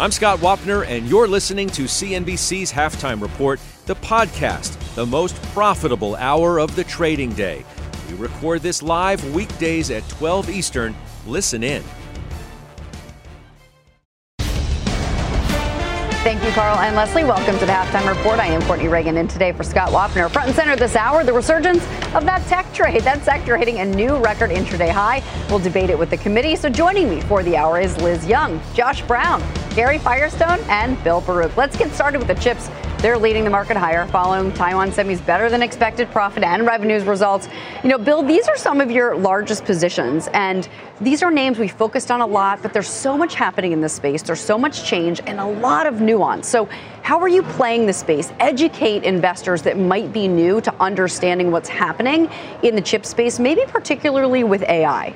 I'm Scott Wapner, and you're listening to CNBC's Halftime Report, the podcast, the most profitable hour of the trading day. We record this live weekdays at 12 Eastern. Listen in. Thank you, Carl and Leslie. Welcome to the Halftime Report. I am Courtney Reagan, and today for Scott Wapner. Front and center this hour, the resurgence of that tech trade. That sector hitting a new record intraday high. We'll debate it with the committee. So joining me for the hour is Liz Young, Josh Brown, Karen Firestone, and Bill Baruch. Let's get started with the chips they're leading the market higher following Taiwan Semi's better than expected profit and revenues results. You know, Bill, these are some of your largest positions, and these are names we focused on a lot, but there's so much happening in this space. There's so much change and a lot of nuance. So, how are you playing the space? Educate investors that might be new to understanding what's happening in the chip space, maybe particularly with AI.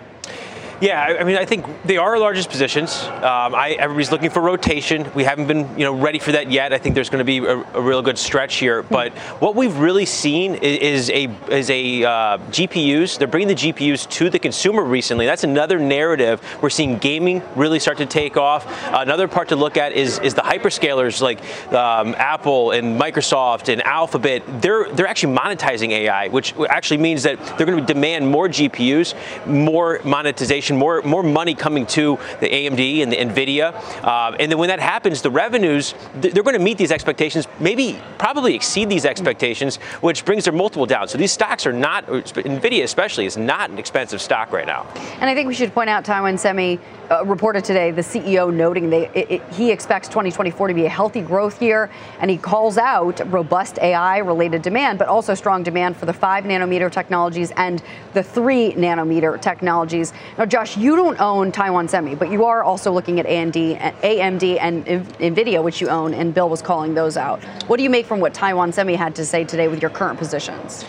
Yeah, I mean, I think they are our largest positions. Um, I, everybody's looking for rotation. We haven't been, you know, ready for that yet. I think there's going to be a, a, real good stretch here. Hmm. But what we've really seen is, is a is a uh, GPUs. They're bringing the GPUs to the consumer recently. That's another narrative. We're seeing gaming really start to take off. Another part to look at is is the hyperscalers like um, Apple and Microsoft and Alphabet. They're they're actually monetizing AI, which actually means that they're going to demand more GPUs, more monetization more more money coming to the AMD and the Nvidia, uh, and then when that happens, the revenues they're going to meet these expectations, maybe probably exceed these expectations, which brings their multiple down. So these stocks are not Nvidia especially is not an expensive stock right now. And I think we should point out Taiwan Semi uh, reported today, the CEO noting it, he expects 2024 to be a healthy growth year, and he calls out robust AI-related demand, but also strong demand for the five nanometer technologies and the three nanometer technologies. Now, Josh, you don't own Taiwan Semi, but you are also looking at AMD, AMD and Nvidia, which you own, and Bill was calling those out. What do you make from what Taiwan Semi had to say today with your current positions?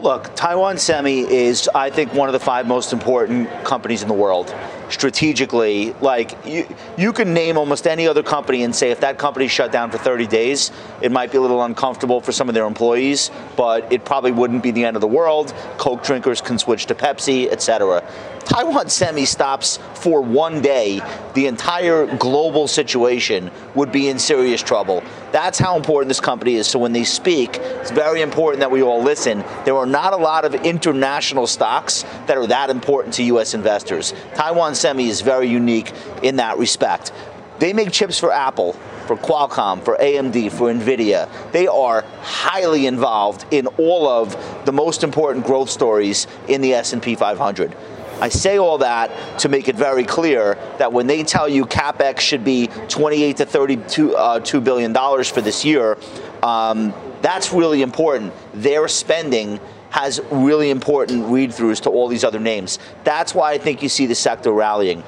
Look, Taiwan Semi is, I think, one of the five most important companies in the world strategically. Like you, you can name almost any other company and say if that company shut down for 30 days, it might be a little uncomfortable for some of their employees, but it probably wouldn't be the end of the world. Coke drinkers can switch to Pepsi, etc. Taiwan Semi stops for one day, the entire global situation would be in serious trouble. That's how important this company is. So when they speak, it's very important that we all listen. There are not a lot of international stocks that are that important to U.S. investors. Taiwan Semi is very unique in that respect. They make chips for Apple, for Qualcomm, for AMD, for Nvidia. They are highly involved in all of the most important growth stories in the S&P 500. I say all that to make it very clear that when they tell you capex should be 28 to 32 uh, $2 billion for this year, um, that's really important. They're spending has really important read throughs to all these other names. That's why I think you see the sector rallying.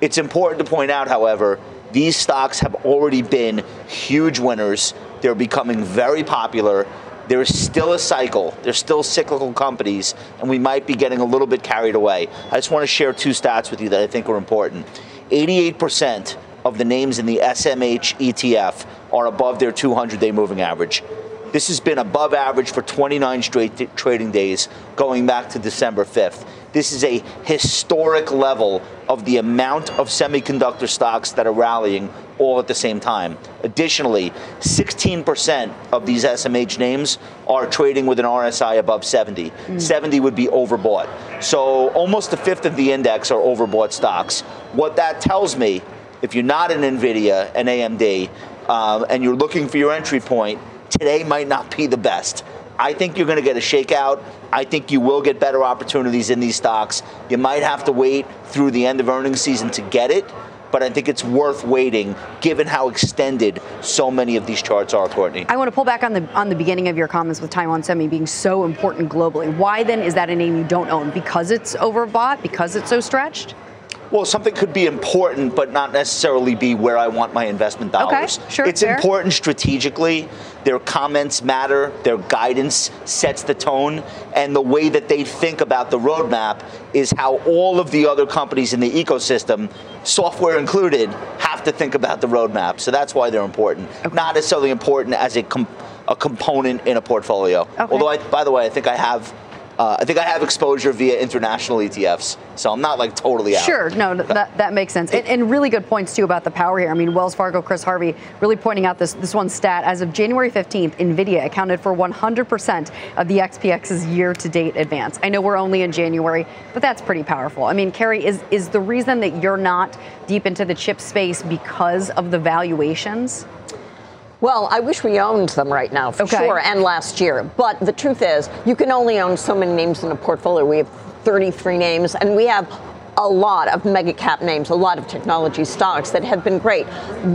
It's important to point out, however, these stocks have already been huge winners. They're becoming very popular there is still a cycle. There's still cyclical companies, and we might be getting a little bit carried away. I just want to share two stats with you that I think are important. 88% of the names in the SMH ETF are above their 200 day moving average. This has been above average for 29 straight trading days going back to December 5th. This is a historic level of the amount of semiconductor stocks that are rallying all at the same time. Additionally, 16% of these SMH names are trading with an RSI above 70. Mm. 70 would be overbought. So almost a fifth of the index are overbought stocks. What that tells me, if you're not an NVIDIA, an AMD, um, and you're looking for your entry point, today might not be the best. I think you're going to get a shakeout. I think you will get better opportunities in these stocks. You might have to wait through the end of earnings season to get it, but I think it's worth waiting given how extended so many of these charts are, Courtney. I want to pull back on the on the beginning of your comments with Taiwan Semi being so important globally. Why then is that a name you don't own? Because it's overbought? Because it's so stretched? Well, something could be important, but not necessarily be where I want my investment dollars. Okay, sure, it's fair. important strategically. Their comments matter. Their guidance sets the tone, and the way that they think about the roadmap is how all of the other companies in the ecosystem, software included, have to think about the roadmap. So that's why they're important. Not necessarily important as a com- a component in a portfolio. Okay. Although, I, by the way, I think I have. Uh, I think I have exposure via international ETFs, so I'm not like totally out. Sure, no, that, that makes sense. And, and really good points, too, about the power here. I mean, Wells Fargo, Chris Harvey, really pointing out this, this one stat. As of January 15th, NVIDIA accounted for 100% of the SPX's year to date advance. I know we're only in January, but that's pretty powerful. I mean, Karen, is, is the reason that you're not deep into the chip space because of the valuations? Well, I wish we owned them right now, for Okay. sure, and last year. But the truth is, you can only own so many names in a portfolio. We have 33 names, and we have a lot of mega cap names, a lot of technology stocks that have been great.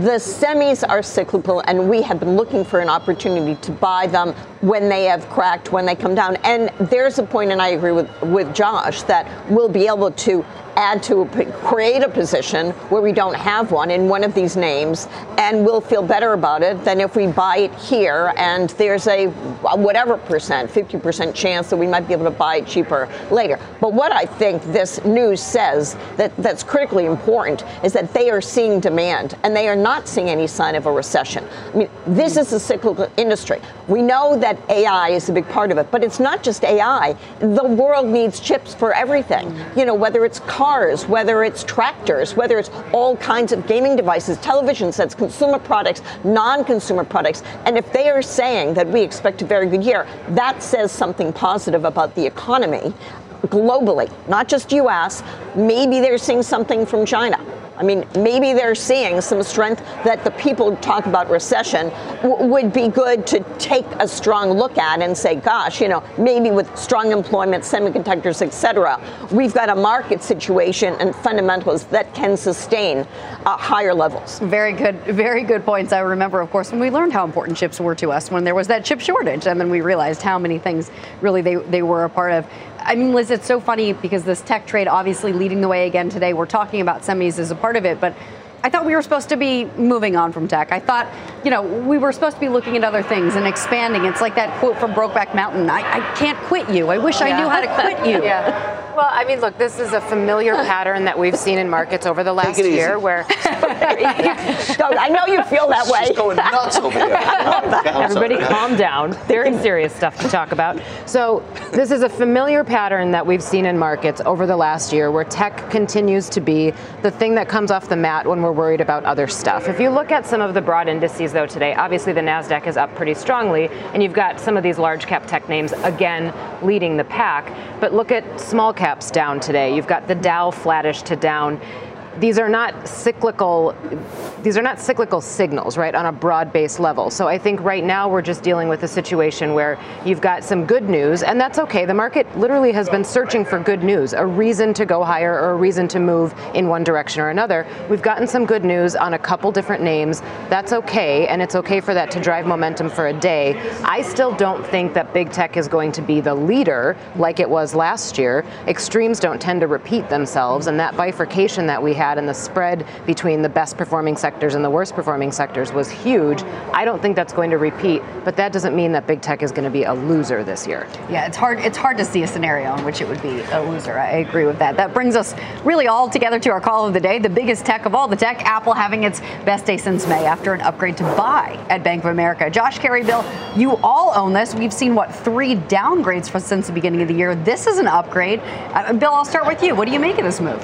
The semis are cyclical, and we have been looking for an opportunity to buy them when they have cracked, when they come down. And there's a point, and I agree with, with Josh, that we'll be able to add to a, create a position where we don't have one in one of these names, and we'll feel better about it than if we buy it here and there's a a whatever percent, 50% chance that we might be able to buy it cheaper later. But what I think this news says that that's critically important is that they are seeing demand and they are not seeing any sign of a recession. I mean, this is a cyclical industry. We know that AI is a big part of it, but it's not just AI. The world needs chips for everything. You know, whether it's cars, whether it's tractors, whether it's all kinds of gaming devices, television sets, consumer products, non-consumer products. And if they are saying that we expect a very good year, that says something positive about the economy globally, not just US. Maybe they're seeing something from China. I mean, maybe they're seeing some strength that the people talk about recession w- would be good to take a strong look at and say, gosh, you know, maybe with strong employment, semiconductors, et cetera, we've got a market situation and fundamentals that can sustain uh, higher levels. Very good, very good points. I remember, of course, when we learned how important chips were to us when there was that chip shortage, and then we realized how many things really they, they were a part of. I mean, Liz, it's so funny because this tech trade obviously leading the way again today. We're talking about semis as a part of it, but I thought we were supposed to be moving on from tech. I thought, you know, we were supposed to be looking at other things and expanding. It's like that quote from Brokeback Mountain I, I can't quit you. I wish I oh, knew how to quit you. Yeah. Well, I mean, look, this is a familiar pattern that we've seen in markets over the last it easy. year where So I know you feel that way. She's going nuts over here. Everybody calm down. Very serious stuff to talk about. So, this is a familiar pattern that we've seen in markets over the last year where tech continues to be the thing that comes off the mat when we're worried about other stuff. If you look at some of the broad indices, though, today, obviously the NASDAQ is up pretty strongly, and you've got some of these large cap tech names again leading the pack. But look at small caps down today. You've got the Dow flattish to down these are not cyclical these are not cyclical signals right on a broad-based level. So i think right now we're just dealing with a situation where you've got some good news and that's okay. The market literally has been searching for good news a reason to go higher or a reason to move in one direction or another. We've gotten some good news on a couple different names. That's okay and it's okay for that to drive momentum for a day. I still don't think that big tech is going to be the leader like it was last year. Extremes don't tend to repeat themselves and that bifurcation that we and the spread between the best performing sectors and the worst performing sectors was huge. I don't think that's going to repeat, but that doesn't mean that big tech is going to be a loser this year. Yeah, it's hard. It's hard to see a scenario in which it would be a loser. I agree with that. That brings us really all together to our call of the day. The biggest tech of all the tech, Apple having its best day since May after an upgrade to buy at Bank of America. Josh, Karen, Bill, you all own this. We've seen what three downgrades for, since the beginning of the year. This is an upgrade. Uh, Bill, I'll start with you. What do you make of this move?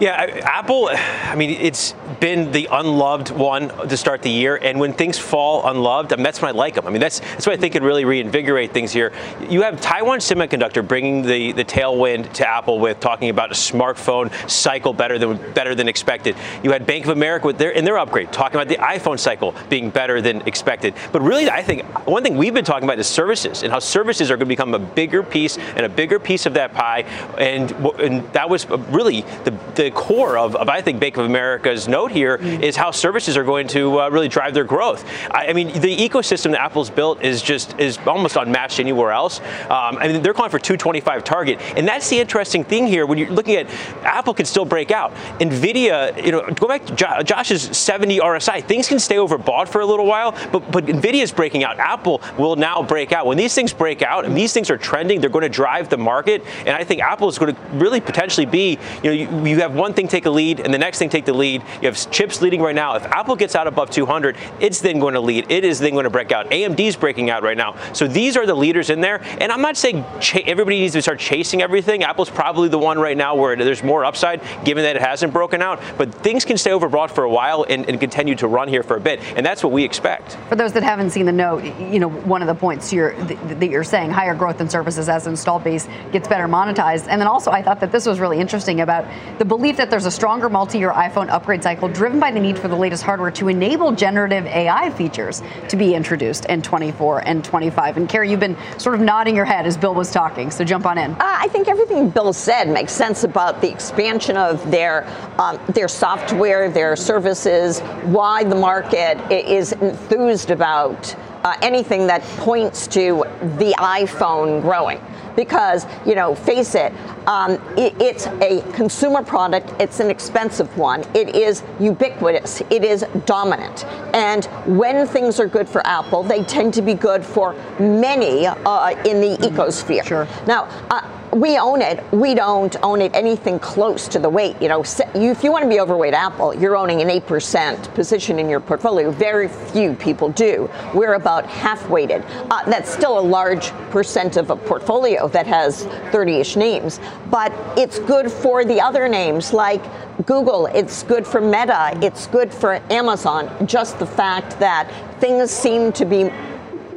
Yeah, Apple, I mean, it's been the unloved one to start the year, and when things fall unloved, I mean, that's when I like them. I mean, that's that's why I think it really reinvigorate things here. You have Taiwan Semiconductor bringing the, the tailwind to Apple with talking about a smartphone cycle better than better than expected. You had Bank of America with their in their upgrade talking about the iPhone cycle being better than expected. But really, I think one thing we've been talking about is services and how services are going to become a bigger piece and a bigger piece of that pie, and and that was really the the core of, of I think Bank of America's note here mm-hmm. is how services are going to uh, really drive their growth. I, I, mean, the ecosystem that Apple's built is just is almost unmatched anywhere else. Um, I mean, they're calling for 225 target, and that's the interesting thing here. When you're looking at Apple, can still break out. Nvidia, you know, go back to Josh's 70 RSI. Things can stay overbought for a little while, but but Nvidia is breaking out. Apple will now break out. When these things break out and these things are trending, they're going to drive the market, and I think Apple is going to really potentially be, you know, you, you have one thing take a lead and the next thing take the lead. You have chips leading right now. If Apple gets out above 200, it's then going to lead. It is then going to break out. AMD is breaking out right now. So these are the leaders in there. And I'm not saying everybody needs to start chasing everything. Apple's probably the one right now where there's more upside, given that it hasn't broken out. But things can stay overbought for a while and, and continue to run here for a bit. And that's what we expect. For those that haven't seen the note, you know, one of the points you're, that you're saying higher growth in services as install base gets better monetized. And then also, I thought that this was really interesting about the belief that there's a stronger multi-year iPhone upgrade cycle driven by the need for the latest hardware to enable generative AI features to be introduced in 24 and 25. And Karen, you've been sort of nodding your head as Bill was talking, so jump on in. Uh, I think everything Bill said makes sense about the expansion of their um, their software, their services, why the market is enthused about uh, anything that points to the iPhone growing because, you know, face it, um, it, it's a consumer product, it's an expensive one, it is ubiquitous, it is dominant. And when things are good for Apple, they tend to be good for many uh, in the ecosphere. Sure. Now, uh, we own it. We don't own it anything close to the weight. You know, if you want to be overweight Apple, you're owning an 8% position in your portfolio. Very few people do. We're about half weighted. Uh, that's still a large percent of a portfolio that has 30-ish names, but it's good for the other names like Google, it's good for Meta, it's good for Amazon. Just the fact that things seem to be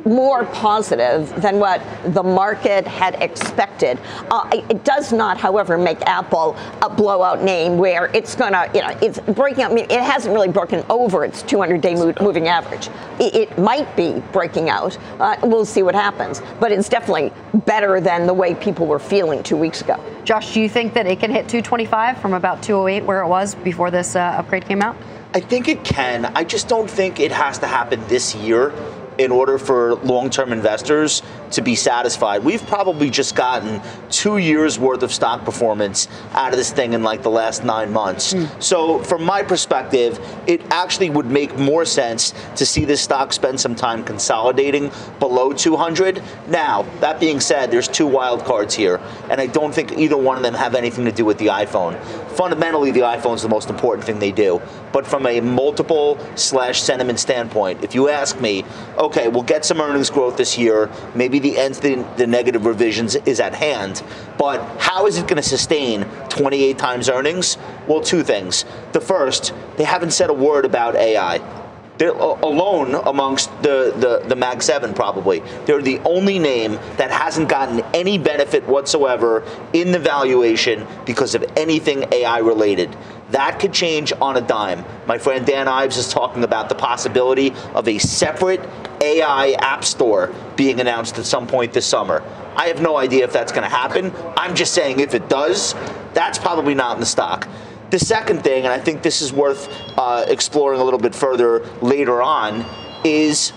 more positive than what the market had expected. Uh, it does not, however, make Apple a blowout name where it's going to, you know, it's breaking out. I mean, it hasn't really broken over its 200-day moving average. It, it, might be breaking out. Uh, we'll see what happens. But it's definitely better than the way people were feeling two weeks ago. Josh, do you think that it can hit 225 from about 208 where it was before this uh, upgrade came out? I think it can. I just don't think it has to happen this year in order for long-term investors to be satisfied. We've probably just gotten two years worth of stock performance out of this thing in like the last nine months. Mm. So from my perspective, it actually would make more sense to see this stock spend some time consolidating below 200. Now, that being said, there's two wild cards here, and I don't think either one of them have anything to do with the iPhone. Fundamentally, the iPhone is the most important thing they do. But from a multiple slash sentiment standpoint, if you ask me, okay, we'll get some earnings growth this year. Maybe the end the, the negative revisions is at hand. But how is it going to sustain 28 times earnings? Well, two things. The first, they haven't said a word about AI. They're uh, alone amongst the, the, the Mag 7, probably. They're the only name that hasn't gotten any benefit whatsoever in the valuation because of anything AI related. That could change on a dime. My friend Dan Ives is talking about the possibility of a separate AI app store being announced at some point this summer. I have no idea if that's going to happen. I'm just saying if it does, that's probably not in the stock. The second thing, and I think this is worth uh, exploring a little bit further later on, is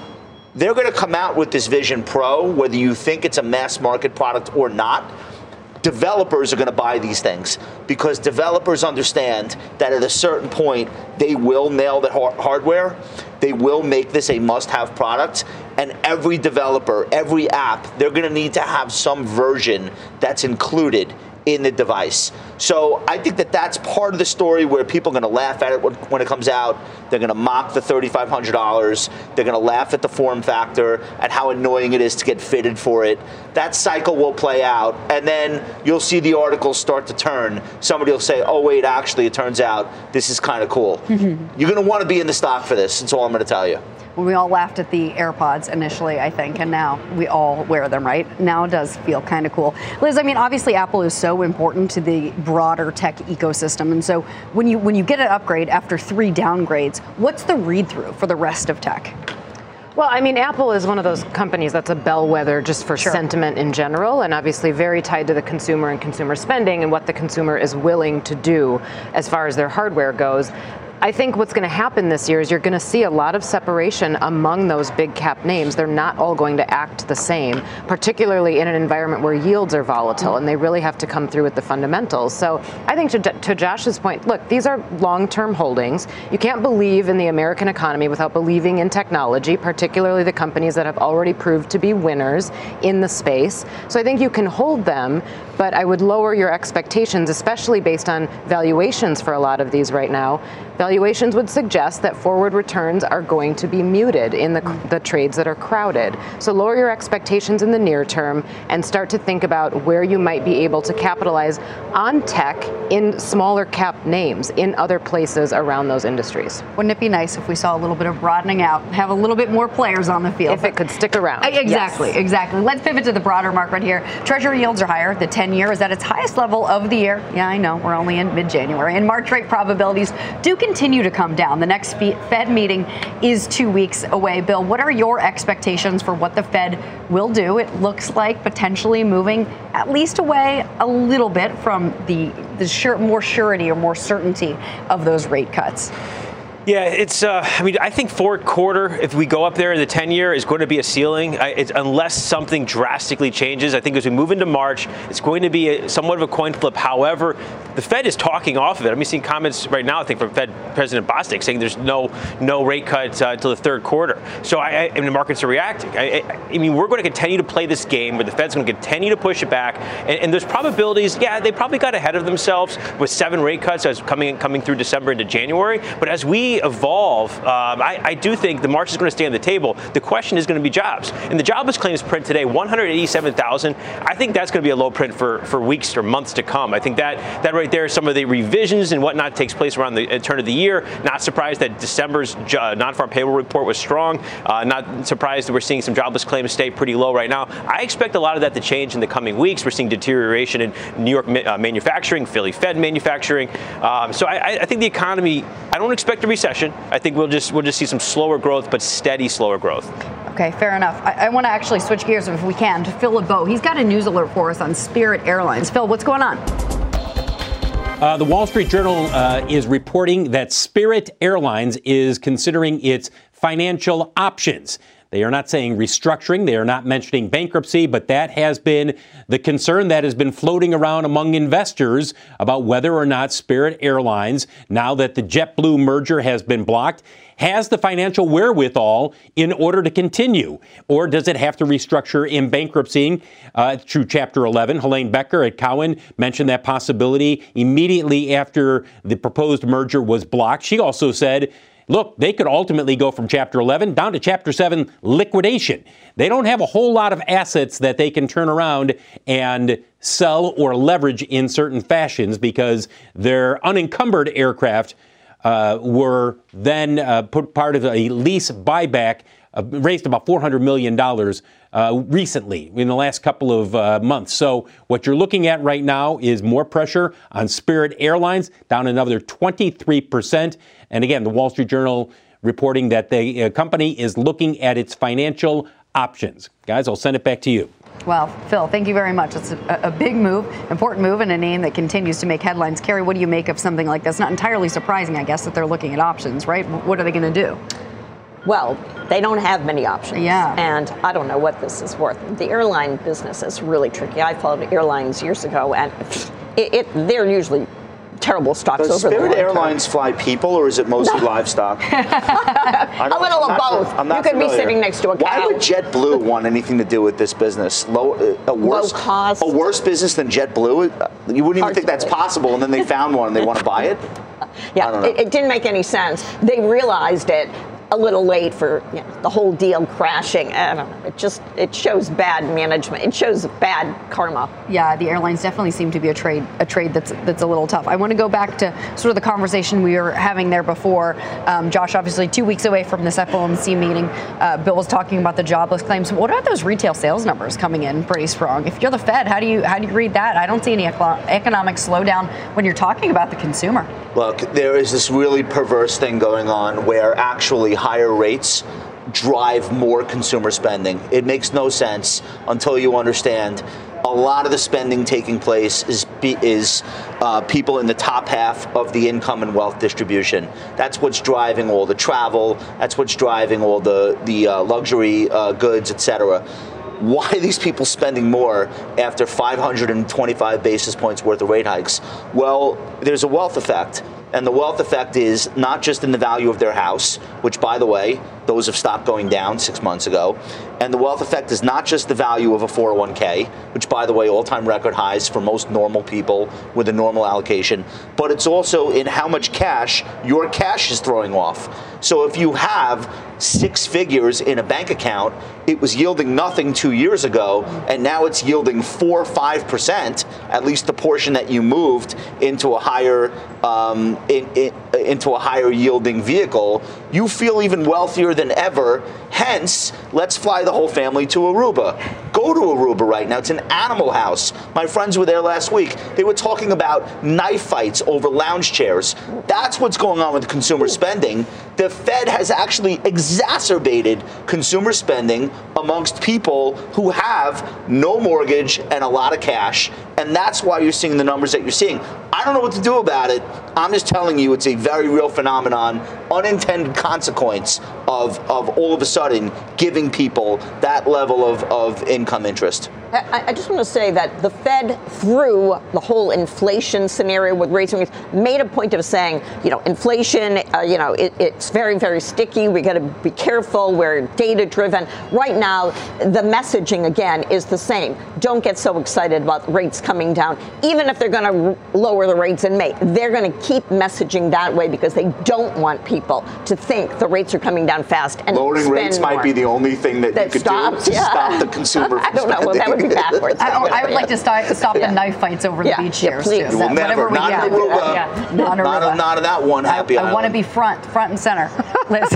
they're going to come out with this Vision Pro, whether you think it's a mass market product or not developers are going to buy these things because developers understand that at a certain point they will nail the hardware. They will make this a must have product. And every developer, every app, they're going to need to have some version that's included in the device. So I think that that's part of the story where people are going to laugh at it when it comes out. They're going to mock the $3,500. They're going to laugh at the form factor and how annoying it is to get fitted for it. That cycle will play out, and then you'll see the articles start to turn. Somebody will say, oh, wait, actually, it turns out this is kind of cool. Mm-hmm. You're going to want to be in the stock for this. That's all I'm going to tell you when we all laughed at the AirPods initially, I think, and now we all wear them, right? Now it does feel kind of cool. Liz, I mean, obviously Apple is so important to the broader tech ecosystem, and so when you when you get an upgrade after three downgrades, what's the read through for the rest of tech? Well, I mean, Apple is one of those companies that's a bellwether just for sure. sentiment in general, and obviously very tied to the consumer and consumer spending and what the consumer is willing to do as far as their hardware goes. I think what's going to happen this year is you're going to see a lot of separation among those big cap names. They're not all going to act the same, particularly in an environment where yields are volatile and they really have to come through with the fundamentals. So I think to, to Josh's point, look, these are long term holdings. You can't believe in the American economy without believing in technology, particularly the companies that have already proved to be winners in the space. So I think you can hold them, but I would lower your expectations, especially based on valuations for a lot of these right now. Valuations would suggest that forward returns are going to be muted in the, the trades that are crowded. So lower your expectations in the near term and start to think about where you might be able to capitalize on tech in smaller cap names in other places around those industries. Wouldn't it be nice if we saw a little bit of broadening out, have a little bit more players on the field? If it could stick around. Exactly, yes. exactly. Let's pivot to the broader market here. Treasury yields are higher. The 10 year is at its highest level of the year. Yeah, I know, we're only in mid January. And March rate probabilities do continue to come down. The next Fed meeting is two weeks away. Bill, what are your expectations for what the Fed will do? It looks like potentially moving at least away a little bit from the, the sure, more surety or more certainty of those rate cuts. Yeah, it's. Uh, I mean, I think fourth quarter, if we go up there in the 10 year, is going to be a ceiling. I, unless something drastically changes. I think as we move into March, it's going to be a, somewhat of a coin flip. However, the Fed is talking off of it. I'm seeing comments right now, I think, from Fed President Bostic saying there's no no rate cut uh, until the third quarter. So I, I, mean, the markets are reacting. I, I, mean, we're going to continue to play this game where the Fed's going to continue to push it back, and, and there's probabilities. Yeah, they probably got ahead of themselves with seven rate cuts as coming coming through December into January. But as we evolve, um, I, I, do think the march is going to stay on the table. The question is going to be jobs. And the jobless claims print today, 187,000. I think that's going to be a low print for, for weeks or months to come. I think that that right there, some of the revisions and whatnot takes place around the turn of the year. Not surprised that December's uh, non-farm payroll report was strong. Uh, not surprised that we're seeing some jobless claims stay pretty low right now. I expect a lot of that to change in the coming weeks. We're seeing deterioration in New York uh, manufacturing, Philly Fed manufacturing. Um, so I, I think the economy. I don't expect a recession. I think we'll just we'll just see some slower growth, but steady slower growth. Okay, fair enough. I, I want to actually switch gears if we can to Phil LeBeau. He's got a news alert for us on Spirit Airlines. Phil, what's going on? Uh, the Wall Street Journal uh, is reporting that Spirit Airlines is considering its financial options. They are not saying restructuring. They are not mentioning bankruptcy, but that has been the concern that has been floating around among investors about whether or not Spirit Airlines, now that the JetBlue merger has been blocked, has the financial wherewithal in order to continue? Or does it have to restructure in bankruptcy uh, through Chapter 11? Helene Becker at Cowen mentioned that possibility immediately after the proposed merger was blocked. She also said, look, they could ultimately go from Chapter 11 down to Chapter 7 liquidation. They don't have a whole lot of assets that they can turn around and sell or leverage in certain fashions because their unencumbered aircraft uh, were then uh, put part of a lease buyback, uh, raised about $400 million uh, recently in the last couple of uh, months. So what you're looking at right now is more pressure on Spirit Airlines, down another 23 percent. And again, the Wall Street Journal reporting that the uh, company is looking at its financial options. Guys, I'll send it back to you. Well, Phil, thank you very much. It's a, a, big move, important move, and a name that continues to make headlines. Karen, what do you make of something like this? Not entirely surprising, I guess, that they're looking at options, right? What are they going to do? Well, they don't have many options. Yeah. And I don't know what this is worth. The airline business is really tricky. I followed airlines years ago, and it, it they're usually terrible stocks Does over the Spirit long term. Airlines fly people, or is it mostly livestock? I A don't- little I'm of not- both. I'm not You could be sitting next to a cow. Why would JetBlue want anything to do with this business? Low, uh, a worse, cost. a worse business than JetBlue? Uh, You wouldn't even think that's believe. possible, and then they found one and they want to buy it. Yeah, it, it didn't make any sense. They realized it a little late for you know, the whole deal crashing. I don't know. It just it shows bad management. It shows bad karma. Yeah, the airlines definitely seem to be a trade a trade that's that's a little tough. I want to go back to sort of the conversation we were having there before. Um, Josh, obviously, two weeks away from this FOMC meeting, uh, Bill was talking about the jobless claims. What about those retail sales numbers coming in pretty strong? If you're the Fed, how do you how do you read that? I don't see any eco- economic slowdown when you're talking about the consumer. Look, there is this really perverse thing going on where actually higher rates drive more consumer spending. It makes no sense until you understand a lot of the spending taking place is is uh, people in the top half of the income and wealth distribution. That's what's driving all the travel. That's what's driving all the the uh, luxury uh, goods, etc. Why are these people spending more after 525 basis points worth of rate hikes? Well, there's a wealth effect. And the wealth effect is not just in the value of their house, which, by the way, those have stopped going down six months ago. And the wealth effect is not just the value of a 401k, which, by the way, all time record highs for most normal people with a normal allocation, but it's also in how much cash your cash is throwing off. So if you have six figures in a bank account, it was yielding nothing two years ago, and now it's yielding four five percent, at least the portion that you moved into a higher um, in, in, into a higher yielding vehicle. You feel even wealthier than ever. Hence, let's fly the whole family to Aruba. Go to Aruba right now. It's an animal house. My friends were there last week. They were talking about knife fights over lounge chairs. That's what's going on with consumer spending. The Fed has actually exacerbated consumer spending amongst people who have no mortgage and a lot of cash. And that's why you're seeing the numbers that you're seeing. I don't know what to do about it. I'm just telling you it's a very real phenomenon, unintended consequence of, of all of a sudden giving people that level of, of income interest. I, I just want to say that the Fed, through the whole inflation scenario with raising rates, made a point of saying, you know, inflation, uh, you know, it, it's very, very sticky. We got to be careful. We're data driven. Right now, the messaging again is the same. Don't get so excited about rates coming down, even if they're going to lower the rates in May. They're going to keep messaging that way because they don't want people to think the rates are coming down fast and Lowering rates might more. be the only thing that, That you could stops, do to yeah. stop the consumer I from don't know. Well, that would be backwards. I, I would like to stop, stop Yeah. the knife fights over the Yeah, beach yeah, chairs please. too. You will That- never, not get. in Aruba. Yeah, not Not, Aruba. not that one happy I, I want to be front, front and center. Liz.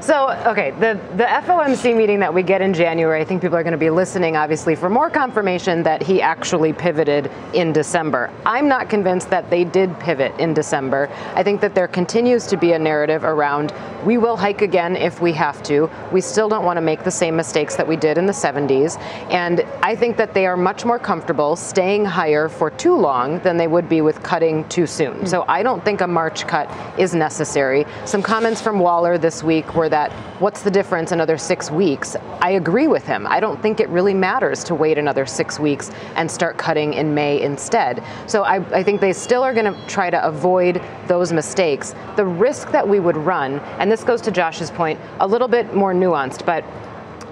So, okay, the, the FOMC meeting that we get in January, I think people are going to be listening, obviously, for more confirmation that he actually pivoted in December. I'm not convinced that they did pivot in December. I think that there continues to be a narrative around we will hike again if we have to. We still don't want to make the same mistakes that we did in the 70s. And I think that they are much more comfortable staying higher for too long than they would be with cutting too soon. Hmm. So I don't think a March cut is necessary. Some comments from Waller this week were that what's the difference another six weeks? I agree with him. I don't think it really matters to wait another six weeks and start cutting in May instead. So I, I think they still are going to try to avoid those mistakes. The risk that we would run, and this goes to Josh's point, a little bit more nuanced, but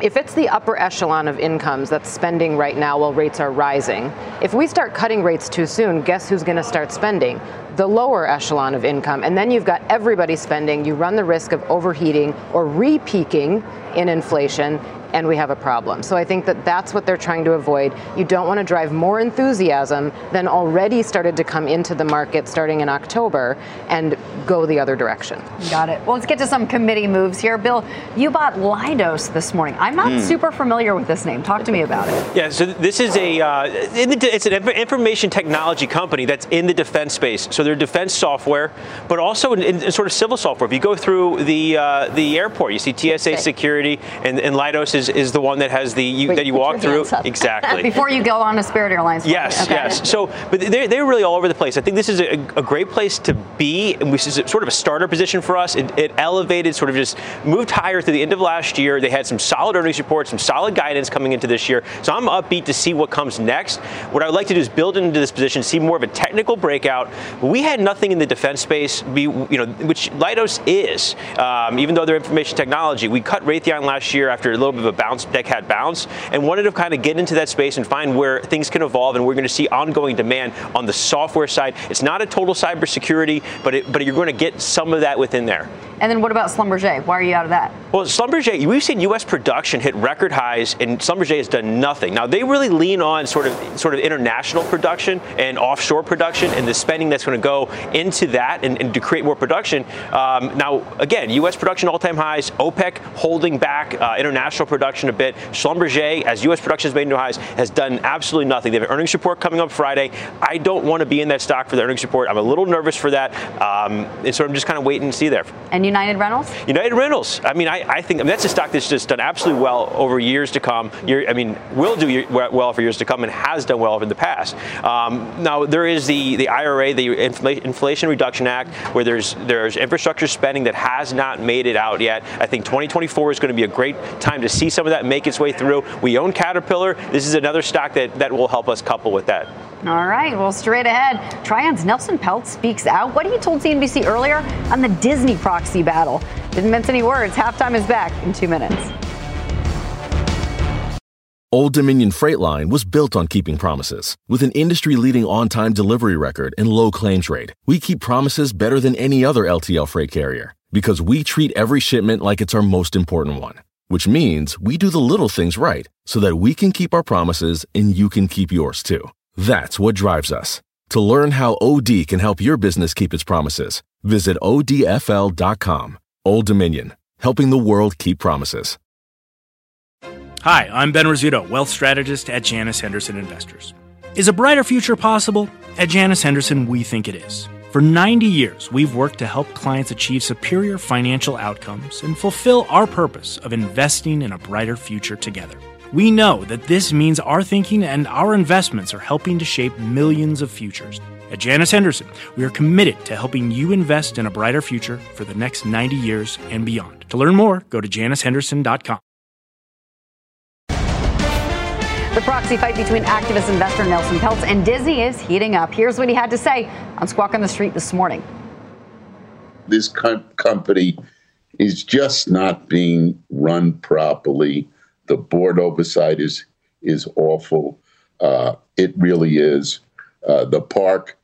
if it's the upper echelon of incomes that's spending right now while rates are rising, if we start cutting rates too soon, guess who's going to start spending? The lower echelon of income. And then you've got everybody spending. You run the risk of overheating or re peaking in inflation. And we have a problem. So I think that that's what they're trying to avoid. You don't want to drive more enthusiasm than already started to come into the market starting in October and go the other direction. Got it. Well, let's get to some committee moves here. Bill, you bought Leidos this morning. I'm not Hmm. super familiar with this name. Talk to me about it. Yeah, so this is a uh, in the, it's an information technology company that's in the defense space. So they're defense software, but also in, in sort of civil software. If you go through the uh, the airport, you see TSA security, and, and Leidos is, is the one that has the you, Wait, that you walk through. Exactly. Before you go on a Spirit Airlines. Yes, Okay. yes. So, but they're, they're really all over the place. I think this is a, a great place to be, and this is sort of a starter position for us. It, it elevated, sort of just moved higher through the end of last year. They had some solid earnings reports, some solid guidance coming into this year. So I'm upbeat to see what comes next. What I would like to do is build into this position, see more of a technical breakout. We had nothing in the defense space, be, you know, which Leidos is, um, even though they're information technology. We cut Raytheon last year after a little bit of a bounce, dead cat bounce, and wanted to kind of get into that space and find where things can evolve, and we're going to see ongoing demand on the software side. It's not a total cybersecurity, but it, but you're going to get some of that within there. And then what about Schlumberger? Why are you out of that? Well, Schlumberger, we've seen U.S. production hit record highs, and Schlumberger has done nothing. Now they really lean on sort of sort of international production and offshore production, and the spending that's going to go into that and, and to create more production. Um, now, again, U.S. production all-time highs. OPEC holding back uh, international production a bit. Schlumberger, as U.S. production has made new highs, has done absolutely nothing. They have an earnings report coming up Friday. I don't want to be in that stock for the earnings report. I'm a little nervous for that, um, and so I'm just kind of waiting and see there. And United Rentals? United Rentals. I mean, I, I think I mean, that's a stock that's just done absolutely well over years to come. I mean, will do well for years to come and has done well in the past. Um, now there is the the IRA, the Infl- Inflation Reduction Act, where there's there's infrastructure spending that has not made it out yet. I think 2024 is going to be a great time to see some of that make its way through. We own Caterpillar. This is another stock that that will help us couple with that. All right, well, straight ahead, Trian's Nelson Peltz speaks out. What he told CNBC earlier on the Disney proxy battle. Didn't mince any words. Halftime is back in two minutes. Old Dominion Freight Line was built on keeping promises. With an industry leading on time delivery record and low claims rate, we keep promises better than any other LTL freight carrier because we treat every shipment like it's our most important one. Which means we do the little things right so that we can keep our promises and you can keep yours too. That's what drives us. To learn how OD can help your business keep its promises, visit odfl.com. Old Dominion, helping the world keep promises. Hi, I'm Ben Rizzuto, wealth strategist at Janus Henderson Investors. Is a brighter future possible? At Janus Henderson, we think it is. For 90 years, we've worked to help clients achieve superior financial outcomes and fulfill our purpose of investing in a brighter future together. We know that this means our thinking and our investments are helping to shape millions of futures. At Janus Henderson, we are committed to helping you invest in a brighter future for the next 90 years and beyond. To learn more, go to janushenderson.com. The proxy fight between activist investor Nelson Peltz and Disney is heating up. Here's what he had to say on Squawk on the Street this morning. this com- company is just not being run properly. The board oversight is is awful. Uh, it really is. Uh, the park,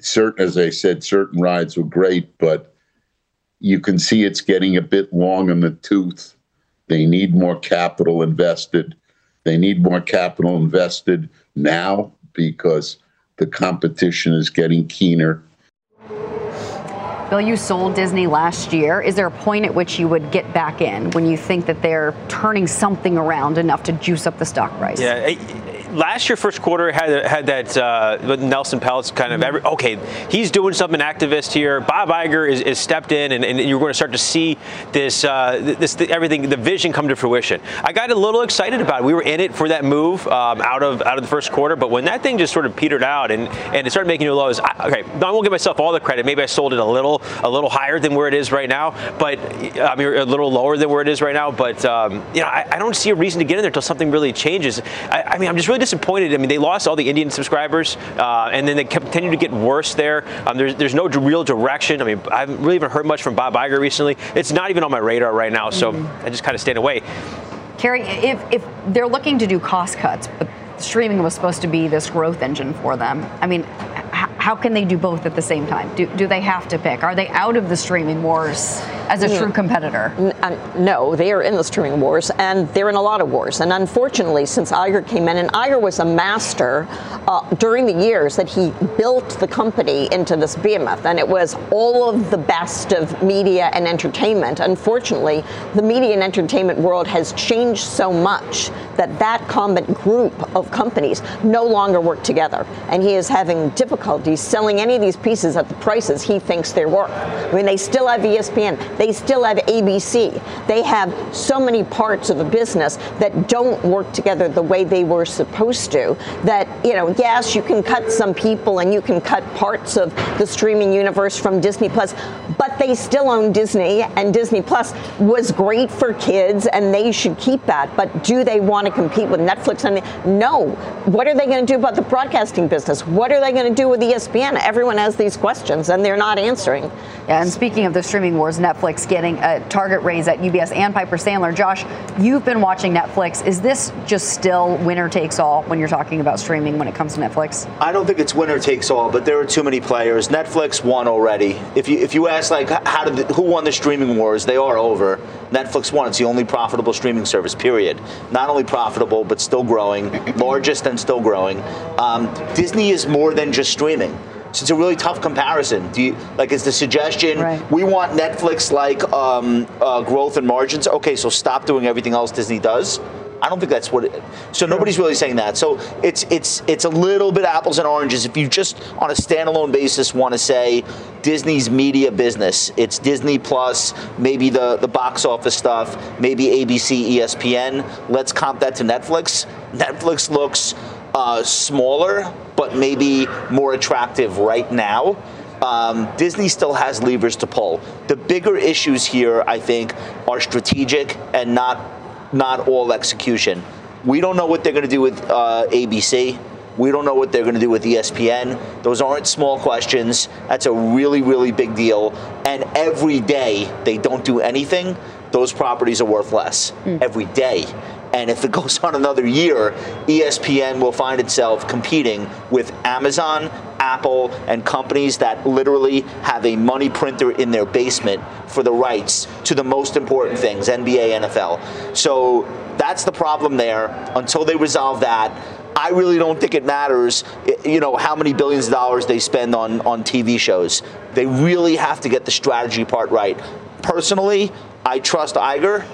certain as I said, certain rides were great, but you can see it's getting a bit long in the tooth. They need more capital invested. They need more capital invested now because the competition is getting keener. Bill, you sold Disney last year. Is there a point at which you would get back in when you think that they're turning something around enough to juice up the stock price? Yeah. eh, Last year, first quarter had had that uh, Nelson Peltz kind of every okay. He's doing something activist here. Bob Iger is, is stepped in, and, and you're going to start to see this uh, this everything the vision come to fruition. I got a little excited about it. We were in it for that move um, out of out of the first quarter, but when that thing just sort of petered out and and it started making new lows, I, okay, I won't give myself all the credit. Maybe I sold it a little a little higher than where it is right now, but I mean a little lower than where it is right now. But um, you know, I, I don't see a reason to get in there until something really changes. I, I mean, I'm just really disappointed. I mean, they lost all the Indian subscribers, uh, and then they continue to get worse there. Um, there's, there's no real direction. I mean, I haven't really even heard much from Bob Iger recently. It's not even on my radar right now, so I just kind of stand away. Karen, if, if they're looking to do cost cuts, but streaming was supposed to be this growth engine for them, I mean, how can they do both at the same time? Do, do they have to pick? Are they out of the streaming wars as a true competitor? Uh, no, they are in the streaming wars, and they're in a lot of wars. And unfortunately, since Iger came in, and Iger was a master uh, during the years that he built the company into this behemoth, and it was all of the best of media and entertainment. Unfortunately, the media and entertainment world has changed so much that that common group of companies no longer work together, and he is having difficulty selling any of these pieces at the prices he thinks they're worth. I mean, they still have ESPN, They still have ABC. They have so many parts of a business that don't work together the way they were supposed to. That, you know, yes, you can cut some people and you can cut parts of the streaming universe from Disney Plus, but they still own Disney, and Disney Plus was great for kids, and they should keep that. But do they want to compete with Netflix? No. What are they going to do about the broadcasting business? What are they going to do with ESPN? Everyone has these questions, and they're not answering. Yeah, and speaking of the streaming wars, Netflix getting a target raise at UBS and Piper Sandler. Josh, you've been watching Netflix. Is this just still winner takes all when you're talking about streaming when it comes to Netflix? I don't think it's winner takes all, but there are too many players. Netflix won already. If you if you ask like how did the, who won the streaming wars, they are over. Netflix won. It's the only profitable streaming service. Period. Not only profitable, but still growing. Largest and still growing. Um, Disney is more than just streaming. So it's a really tough comparison. Do you like? Is the suggestion Right. we want Netflix like um, uh, growth and margins? Okay, so stop doing everything else Disney does. I don't think that's what. It, so nobody's really saying that. So it's it's it's a little bit apples and oranges. If you just on a standalone basis want to say Disney's media business, it's Disney Plus, maybe the the box office stuff, maybe ABC, ESPN. Let's comp that to Netflix. Netflix looks uh, smaller, but maybe more attractive right now. Um, Disney still has levers to pull. The bigger issues here, I think, are strategic and not not all execution. We don't know what they're going to do with uh, ABC. We don't know what they're going to do with ESPN. Those aren't small questions. That's a really, really big deal. And every day they don't do anything, those properties are worth less. Every day. And if it goes on another year, ESPN will find itself competing with Amazon, Apple, and companies that literally have a money printer in their basement for the rights to the most important things NBA, NFL. So that's the problem there. Until they resolve that, I really don't think it matters, you know, how many billions of dollars they spend on, on TV shows. They really have to get the strategy part right. Personally, I trust Iger.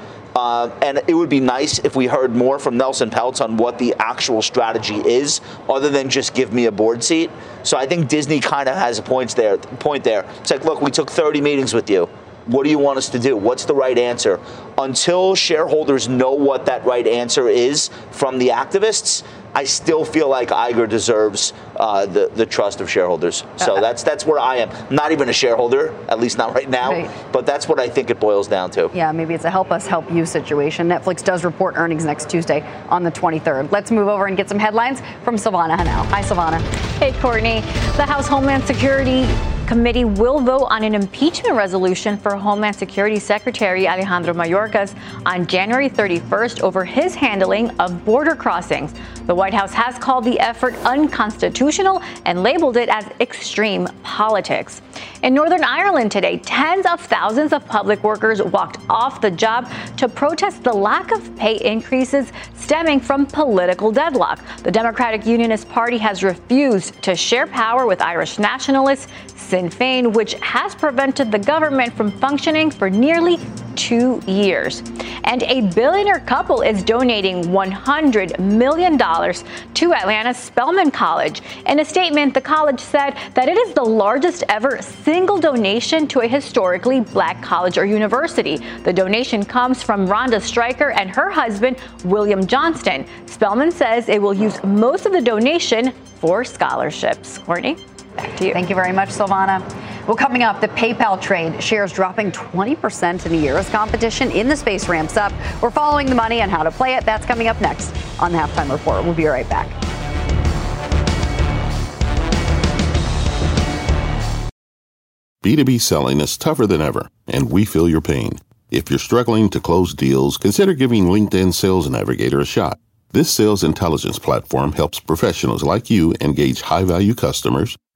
Uh, and it would be nice if we heard more from Nelson Peltz on what the actual strategy is, other than just give me a board seat. So I think Disney kind of has a point there. Point there. It's like, look, we took 30 meetings with you. What do you want us to do? What's the right answer? Until shareholders know what that right answer is from the activists, I still feel like Iger deserves uh, the the trust of shareholders. So that's that's where I am. Not even a shareholder, at least not right now. Right. But that's what I think it boils down to. Yeah, maybe it's a help us help you situation. Netflix does report earnings next Tuesday on the 23rd. Let's move over and get some headlines from Silvana Henao. Hi, Silvana. Hey, Courtney. The House Homeland Security Committee will vote on an impeachment resolution for Homeland Security Secretary Alejandro Mayorkas on January 31st over his handling of border crossings. The White House has called the effort unconstitutional and labeled it as extreme politics. In Northern Ireland today, tens of thousands of public workers walked off the job to protest the lack of pay increases stemming from political deadlock. The Democratic Unionist Party has refused to share power with Irish nationalists, Sinn Féin, which has prevented the government from functioning for nearly two years. And a billionaire couple is donating $100 million to Atlanta's Spelman College. In a statement, the college said that it is the largest ever single donation to a historically black college or university. The donation comes from Ronda Stryker and her husband, William Johnston. Spelman says it will use most of the donation for scholarships. Courtney, back to you. Thank you very much, Silvana. Well, coming up, the PayPal trade shares dropping 20% in a year as competition in the space ramps up. We're following the money and how to play it. That's coming up next on the halftime report. We'll be right back. B2B selling is tougher than ever, and we feel your pain. If you're struggling to close deals, consider giving LinkedIn Sales Navigator a shot. This sales intelligence platform helps professionals like you engage high value customers,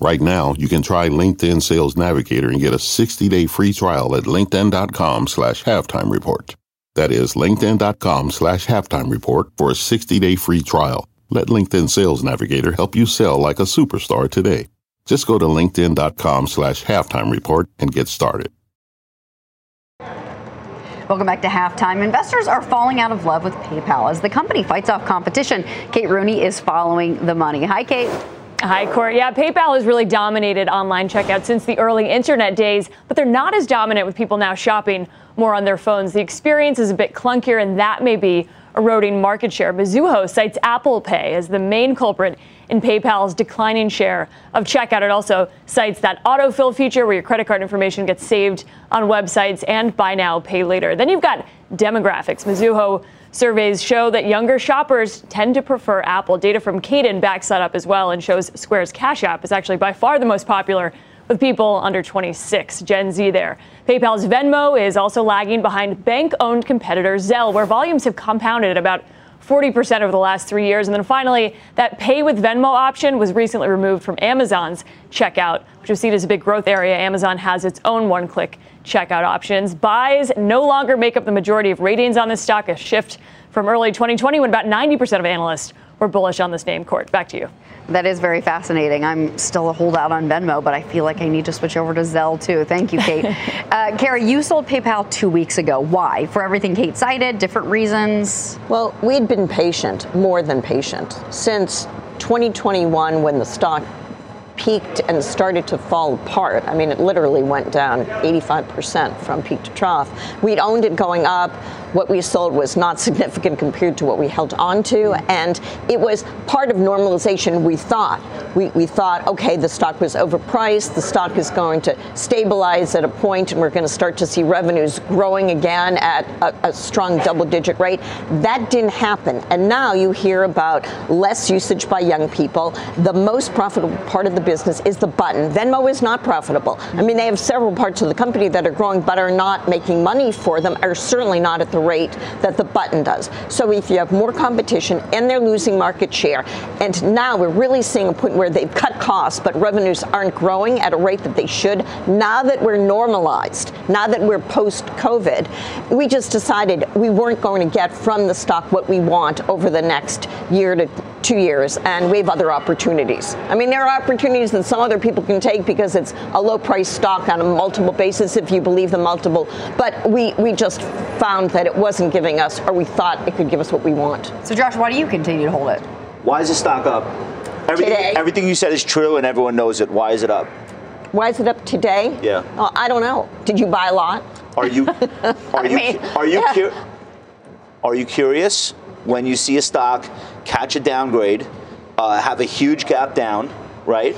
Right now, you can try LinkedIn Sales Navigator and get a 60 day free trial at linkedin.com slash halftime report. That is linkedin.com slash halftime report for a 60 day free trial. Let LinkedIn Sales Navigator help you sell like a superstar today. Just go to linkedin.com slash halftime report and get started. Welcome back to halftime. Investors are falling out of love with PayPal as the company fights off competition. Kate Rooney is following the money. Hi, Kate. Hi, Court. Yeah, PayPal has really dominated online checkout since the early internet days, but they're not as dominant with people now shopping more on their phones. The experience is a bit clunkier, and that may be eroding market share. Mizuho cites Apple Pay as the main culprit in PayPal's declining share of checkout. It also cites that autofill feature where your credit card information gets saved on websites and buy now, pay later. Then you've got demographics. Mizuho Surveys show that younger shoppers tend to prefer Apple. Data from Caden backs that up as well and shows Square's Cash App is actually by far the most popular with people under 26, Gen Z there. PayPal's Venmo is also lagging behind bank owned competitor Zelle, where volumes have compounded about 40% over the last three years. And then finally, that pay with Venmo option was recently removed from Amazon's checkout, which was seen as a big growth area. Amazon has its own one click checkout options. Buys no longer make up the majority of ratings on this stock, a shift from early 2020 when about 90% of analysts were bullish on this name. Court, back to you. That is very fascinating. I'm still a holdout on Venmo, but I feel like I need to switch over to Zelle too. Thank you, Kate. uh, Karen, you sold PayPal two weeks ago. Why? For everything Kate cited, different reasons? Well, we'd been patient, more than patient, since 2021 when the stock peaked and started to fall apart. I mean, it literally went down 85% from peak to trough. We'd owned it going up. What we sold was not significant compared to what we held on to. And it was part of normalization, we thought. We, we thought, okay, the stock was overpriced. The stock is going to stabilize at a point, and we're going to start to see revenues growing again at a, a strong double digit rate. That didn't happen. And now you hear about less usage by young people. The most profitable part of the business is the button. Venmo is not profitable. I mean, they have several parts of the company that are growing but are not making money for them, are certainly not at the rate that the button does. So if you have more competition and they're losing market share, and now we're really seeing a point where they've cut costs, but revenues aren't growing at a rate that they should, now that we're normalized, now that we're post COVID, we just decided we weren't going to get from the stock what we want over the next year to two years, and we have other opportunities. I mean, there are opportunities that some other people can take because it's a low price stock on a multiple basis if you believe the multiple. But we, we just found that it wasn't giving us, or we thought it could give us what we want. So, Josh, why do you continue to hold it? Why is the stock up? Everything, Today. everything you said is true, and everyone knows it. Why is it up? Why is it up today? Yeah. Oh, I don't know. Did you buy a lot? Are you are you mean, are you yeah. cu- are you curious when you see a stock catch a downgrade, uh, have a huge gap down, right?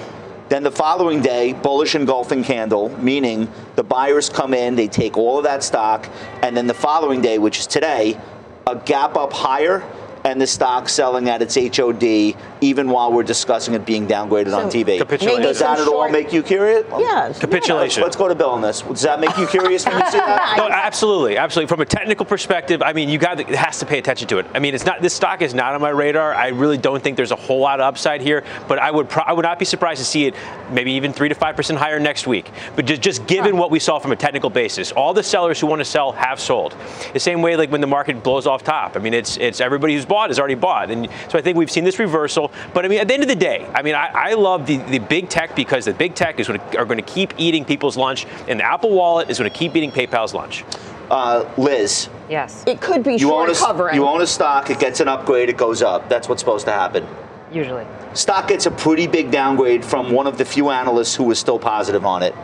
Then the following day, bullish engulfing candle, meaning the buyers come in, they take all of that stock, and then the following day, which is today, a gap up higher and the stock selling at its HOD, even while we're discussing it being downgraded on TV. Capitulation. Does that at all make you curious? Yes. Capitulation. Let's go to Bill on this. Does that make you curious when you see that? No, absolutely, absolutely. From a technical perspective, I mean, you got to, it has to pay attention to it. I mean, it's not this stock is not on my radar. I really don't think there's a whole lot of upside here, but I would pro- I would not be surprised to see it maybe even three to five percent higher next week. But just, just given what we saw from a technical basis, all the sellers who want to sell have sold. The same way like when the market blows off top. I mean, it's it's everybody who's bought is already bought, and so I think we've seen this reversal. But I mean, at the end of the day, I mean, I, I love the, the big tech because the big tech is going to, are going to keep eating people's lunch, and the Apple Wallet is going to keep eating PayPal's lunch. Uh, Liz, Yes, It could be you short own, a, covering. you own a stock, it gets an upgrade, it goes up. That's what's supposed to happen. usually. Stock gets a pretty big downgrade from one of the few analysts who was still positive on it,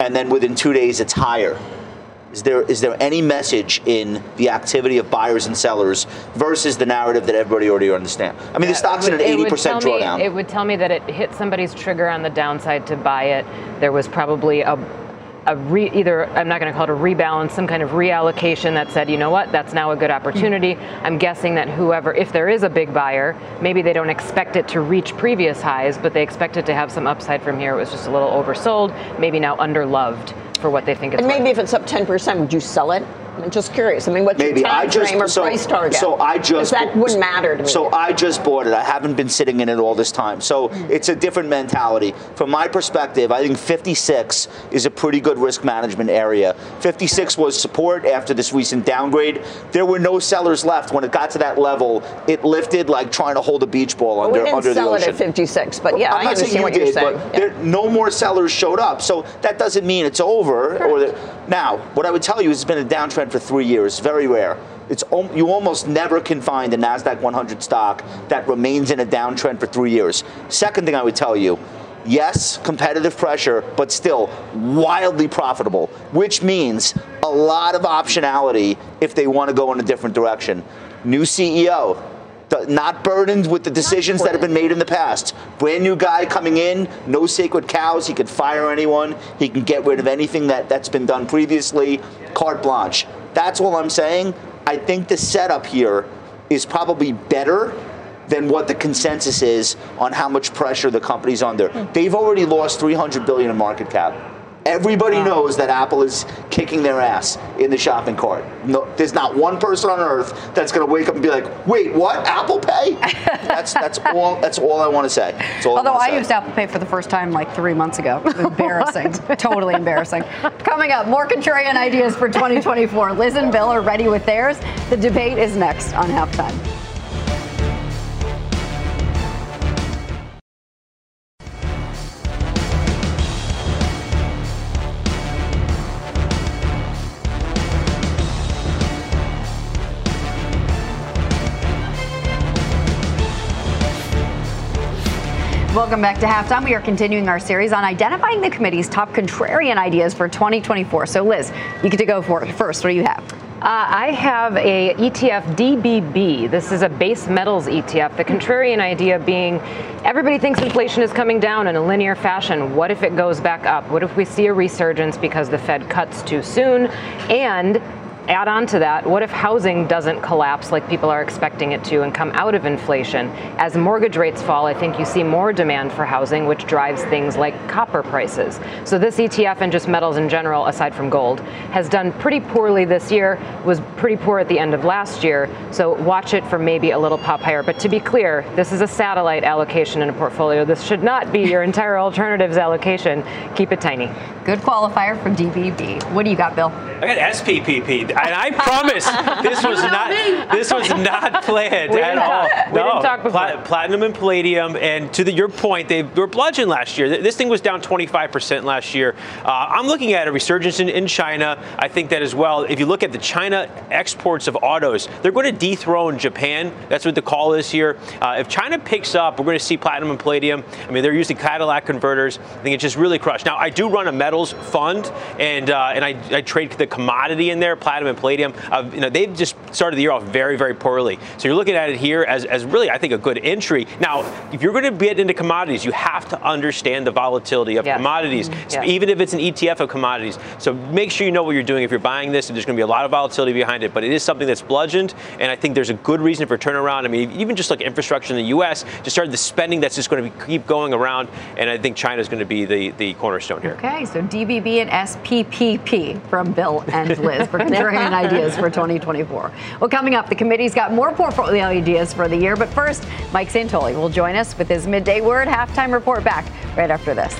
and then within two days it's higher. Is there is there any message in the activity of buyers and sellers versus the narrative that everybody already understands? I mean, the stock's in an eighty percent tell me- drawdown. It would tell me that it hit somebody's trigger on the downside to buy it. There was probably a, a re, either I'm not going to call it a rebalance, some kind of reallocation that said, you know what, that's now a good opportunity. I'm guessing that whoever, if there is a big buyer, maybe they don't expect it to reach previous highs, but they expect it to have some upside from here. It was just a little oversold, maybe now underloved for what they think it's and worth. maybe if it's up 10%, would you sell it? I'm just curious. I mean, what's Maybe your time I just frame or so, price target? so I just that wouldn't matter to me. So I just bought it. I haven't been sitting in it all this time. So it's a different mentality. From my perspective, I think 56 is a pretty good risk management area. 56 was support after this recent downgrade. There were no sellers left when it got to that level. It lifted like trying to hold a beach ball Well, under we didn't under the sell it at 56, but yeah, I'm I understand you what did, you're saying. but there, no more sellers showed up. So that doesn't mean it's over. Or that, now, what I would tell you is it's been a downtrend for three years. Very rare. It's you almost never can find a Nasdaq 100 stock that remains in a downtrend for three years. Second thing I would tell you. Yes, competitive pressure, but still wildly profitable, which means a lot of optionality if they want to go in a different direction. New CEO, not burdened with the decisions that have been made in the past. Brand new guy coming in, no sacred cows. He could fire anyone. He can get rid of anything that, that's been done previously. Carte blanche. That's all I'm saying. I think the setup here is probably better than what the consensus is on how much pressure the company's under. Hmm. They've already lost 300 billion in market cap. Everybody knows that Apple is kicking their ass in the shopping cart. No, there's not one person on earth that's going to wake up and be like, "Wait, what? Apple Pay?" that's that's all. That's all I want to say. All Although I, I used Apple Pay for the first time like three months ago. Embarrassing. totally embarrassing. Coming up, more contrarian ideas for 2024. Liz and Bill are ready with theirs. The debate is next on halftime. Welcome back to halftime. We are continuing our series on identifying the committee's top contrarian ideas for 2024. So, Liz, you get to go for it first. What do you have? Uh, I have a ETF DBB. This is a base metals ETF. The contrarian idea being everybody thinks inflation is coming down in a linear fashion. What if it goes back up? What if we see a resurgence because the Fed cuts too soon? And add on to that, what if housing doesn't collapse like people are expecting it to and come out of inflation? As mortgage rates fall, I think you see more demand for housing, which drives things like copper prices. So this ETF and just metals in general, aside from gold, has done pretty poorly this year, was pretty poor at the end of last year. So watch it for maybe a little pop higher. But to be clear, this is a satellite allocation in a portfolio. This should not be your entire alternatives allocation. Keep it tiny. Good qualifier for DBB. What do you got, Bill? I got SPPP, and I promise this was not this was not planned We at all. talk- we didn't talk before. Pla- platinum and palladium, and to the, your point, they were bludgeoned last year. This thing was down 25% last year. Uh, I'm looking at a resurgence in, in China. I think that as well. If you look at the China exports of autos, they're going to dethrone Japan. That's what the call is here. Uh, if China picks up, we're going to see platinum and palladium. I mean, they're using catalytic converters. I think it just really crushed. Now, I do run a metals fund, and uh, and I, I trade the commodity in there, platinum and palladium. Uh, you know, they've just started the year off very, very poorly. So you're looking at it here as, as really, I think, a good entry. Now, if you're going to get into commodities, you have to understand the volatility of commodities, Mhm. So Yes. even if it's an ETF of commodities. So make sure you know what you're doing if you're buying this. And there's going to be a lot of volatility behind it, but it is something that's bludgeoned, and I think there's a good reason for turnaround. I mean, even just like infrastructure in the U.S., just started the spending that's just going to be, keep going around, and I think China's going to be the, the cornerstone here. Okay, so DBB and SPPP from Bill and Liz for ideas for 2024. Well, coming up, the committee's got more portfolio ideas for the year, but first, Mike Santoli will join us with his midday word halftime report back right after this.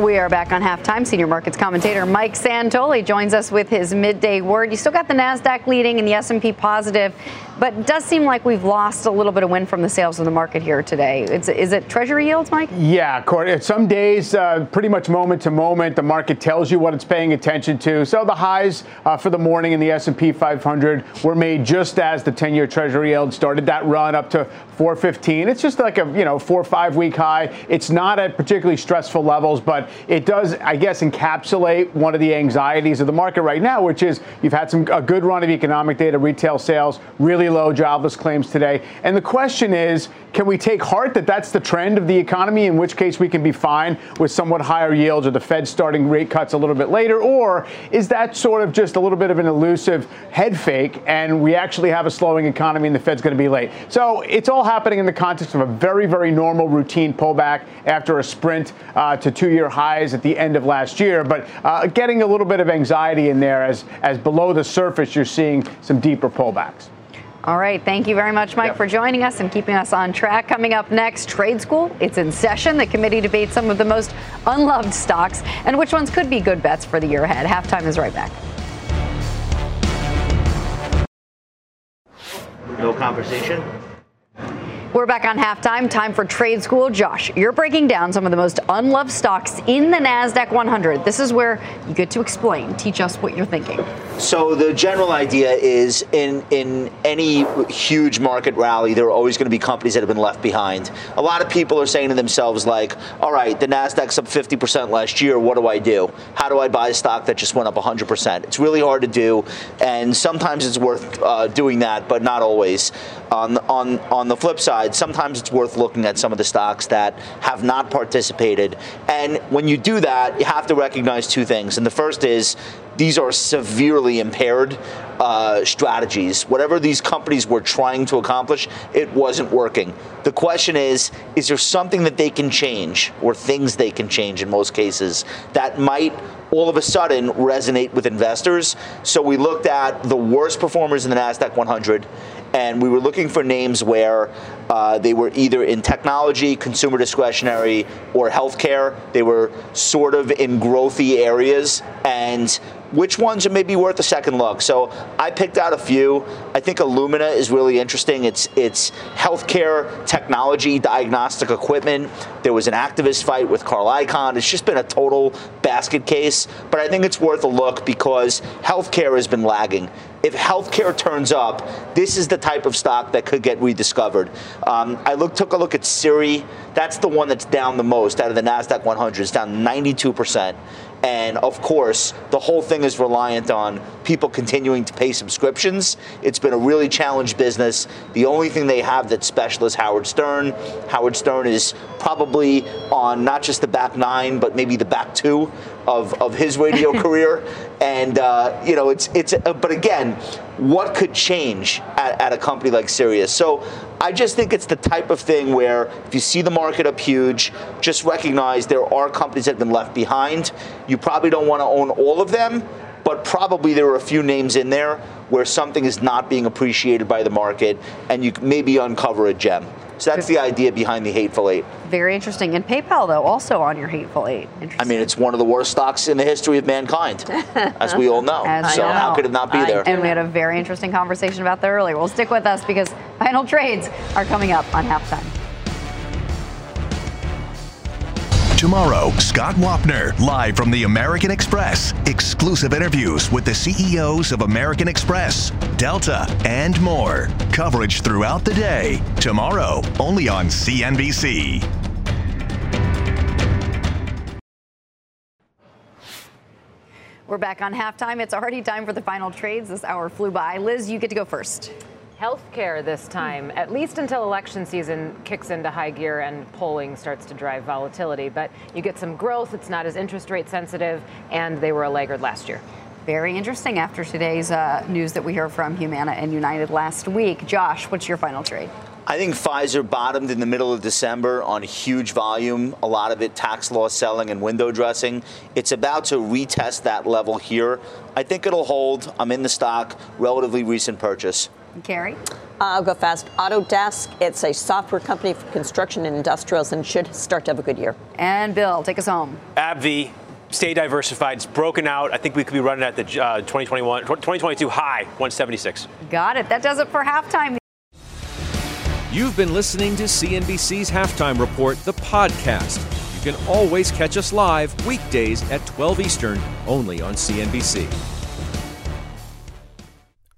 We are back on halftime. Senior markets commentator Mike Santoli joins us with his midday word. You still got the Nasdaq leading and the S&P positive, but it does seem like we've lost a little bit of wind from the sails of the market here today. It's, is it Treasury yields, Mike? Yeah. Some days, uh, pretty much moment to moment, the market tells you what it's paying attention to. So the highs uh, for the morning in the S&P 500 were made just as the 10-year Treasury yield started that run up to 415. It's just like a you know four or five week high. It's not at particularly stressful levels, but it does, I guess, encapsulate one of the anxieties of the market right now, which is you've had some a good run of economic data, retail sales, really low jobless claims today, and the question is, can we take heart that that's the trend of the economy? In which case, we can be fine with somewhat higher yields, or the Fed starting rate cuts a little bit later, or is that sort of just a little bit of an elusive head fake, and we actually have a slowing economy, and the Fed's going to be late? So it's all happening in the context of a very, very normal routine pullback after a sprint uh, to two-year highs at the end of last year, but uh, getting a little bit of anxiety in there as as below the surface you're seeing some deeper pullbacks. All right. Thank you very much, Mike, yep. for joining us and keeping us on track. Coming up next, Trade School. It's in session. The committee debates some of the most unloved stocks and which ones could be good bets for the year ahead. Halftime is right back. No conversation? We're back on halftime. Time for Trade School. Josh, you're breaking down some of the most unloved stocks in the NASDAQ 100. This is where you get to explain, teach us what you're thinking. So, the general idea is in, in any huge market rally, there are always going to be companies that have been left behind. A lot of people are saying to themselves, like, all right, the NASDAQ's up 50% last year. What do I do? How do I buy a stock that just went up 100%? It's really hard to do, and sometimes it's worth uh, doing that, but not always. On, on, on the flip side, side, sometimes it's worth looking at some of the stocks that have not participated. And when you do that, you have to recognize two things. And the first is these are severely impaired uh, strategies. Whatever these companies were trying to accomplish, it wasn't working. The question is is there something that they can change, or things they can change in most cases, that might all of a sudden resonate with investors? So we looked at the worst performers in the NASDAQ 100 and we were looking for names where uh, they were either in technology, consumer discretionary, or healthcare. They were sort of in growthy areas, and which ones are maybe worth a second look. So I picked out a few. I think Illumina is really interesting. It's it's healthcare technology, diagnostic equipment. There was an activist fight with Carl Icahn. It's just been a total basket case, but I think it's worth a look because healthcare has been lagging. If healthcare turns up, this is the type of stock that could get rediscovered. Um, I look, took a look at Siri. That's the one that's down the most out of the Nasdaq 100. It's down 92 percent. And of course, the whole thing is reliant on people continuing to pay subscriptions. It's been a really challenged business. The only thing they have that's special is Howard Stern. Howard Stern is probably on not just the back nine, but maybe the back two of, of his radio career. And, uh, you know, it's, it's, uh, but again, what could change at, at a company like Sirius? So I just think it's the type of thing where if you see the market up huge, just recognize there are companies that have been left behind. You probably don't want to own all of them, but probably there are a few names in there where something is not being appreciated by the market and you maybe uncover a gem. So that's the idea behind the Hateful Eight. Very interesting. And PayPal, though, also on your Hateful Eight. I mean, it's one of the worst stocks in the history of mankind, as we all know. As so how could it not be I, there? And we had a very interesting conversation about that earlier. Well, stick with us because final trades are coming up on halftime. Tomorrow, Scott Wapner, live from the American Express. Exclusive interviews with the CEOs of American Express, Delta, and more. Coverage throughout the day. Tomorrow, only on CNBC. We're back on halftime. It's already time for the final trades. This hour flew by. Liz, you get to go first healthcare this time, at least until election season kicks into high gear and polling starts to drive volatility. But you get some growth, it's not as interest rate sensitive, and they were a laggard last year. Very interesting after today's uh, news that we heard from Humana and United last week. Josh, what's your final trade? I think Pfizer bottomed in the middle of December on huge volume, a lot of it tax loss selling and window dressing. It's about to retest that level here. I think it'll hold. I'm in the stock, relatively recent purchase. Karen? I'll go fast. Autodesk, it's a software company for construction and industrials and should start to have a good year. And Bill, take us home. AbbVie, stay diversified. It's broken out. I think we could be running at the uh, 2021, 2022 high, 176. Got it. That does it for halftime. You've been listening to CNBC's Halftime Report, the podcast. You can always catch us live weekdays at 12 Eastern, only on CNBC.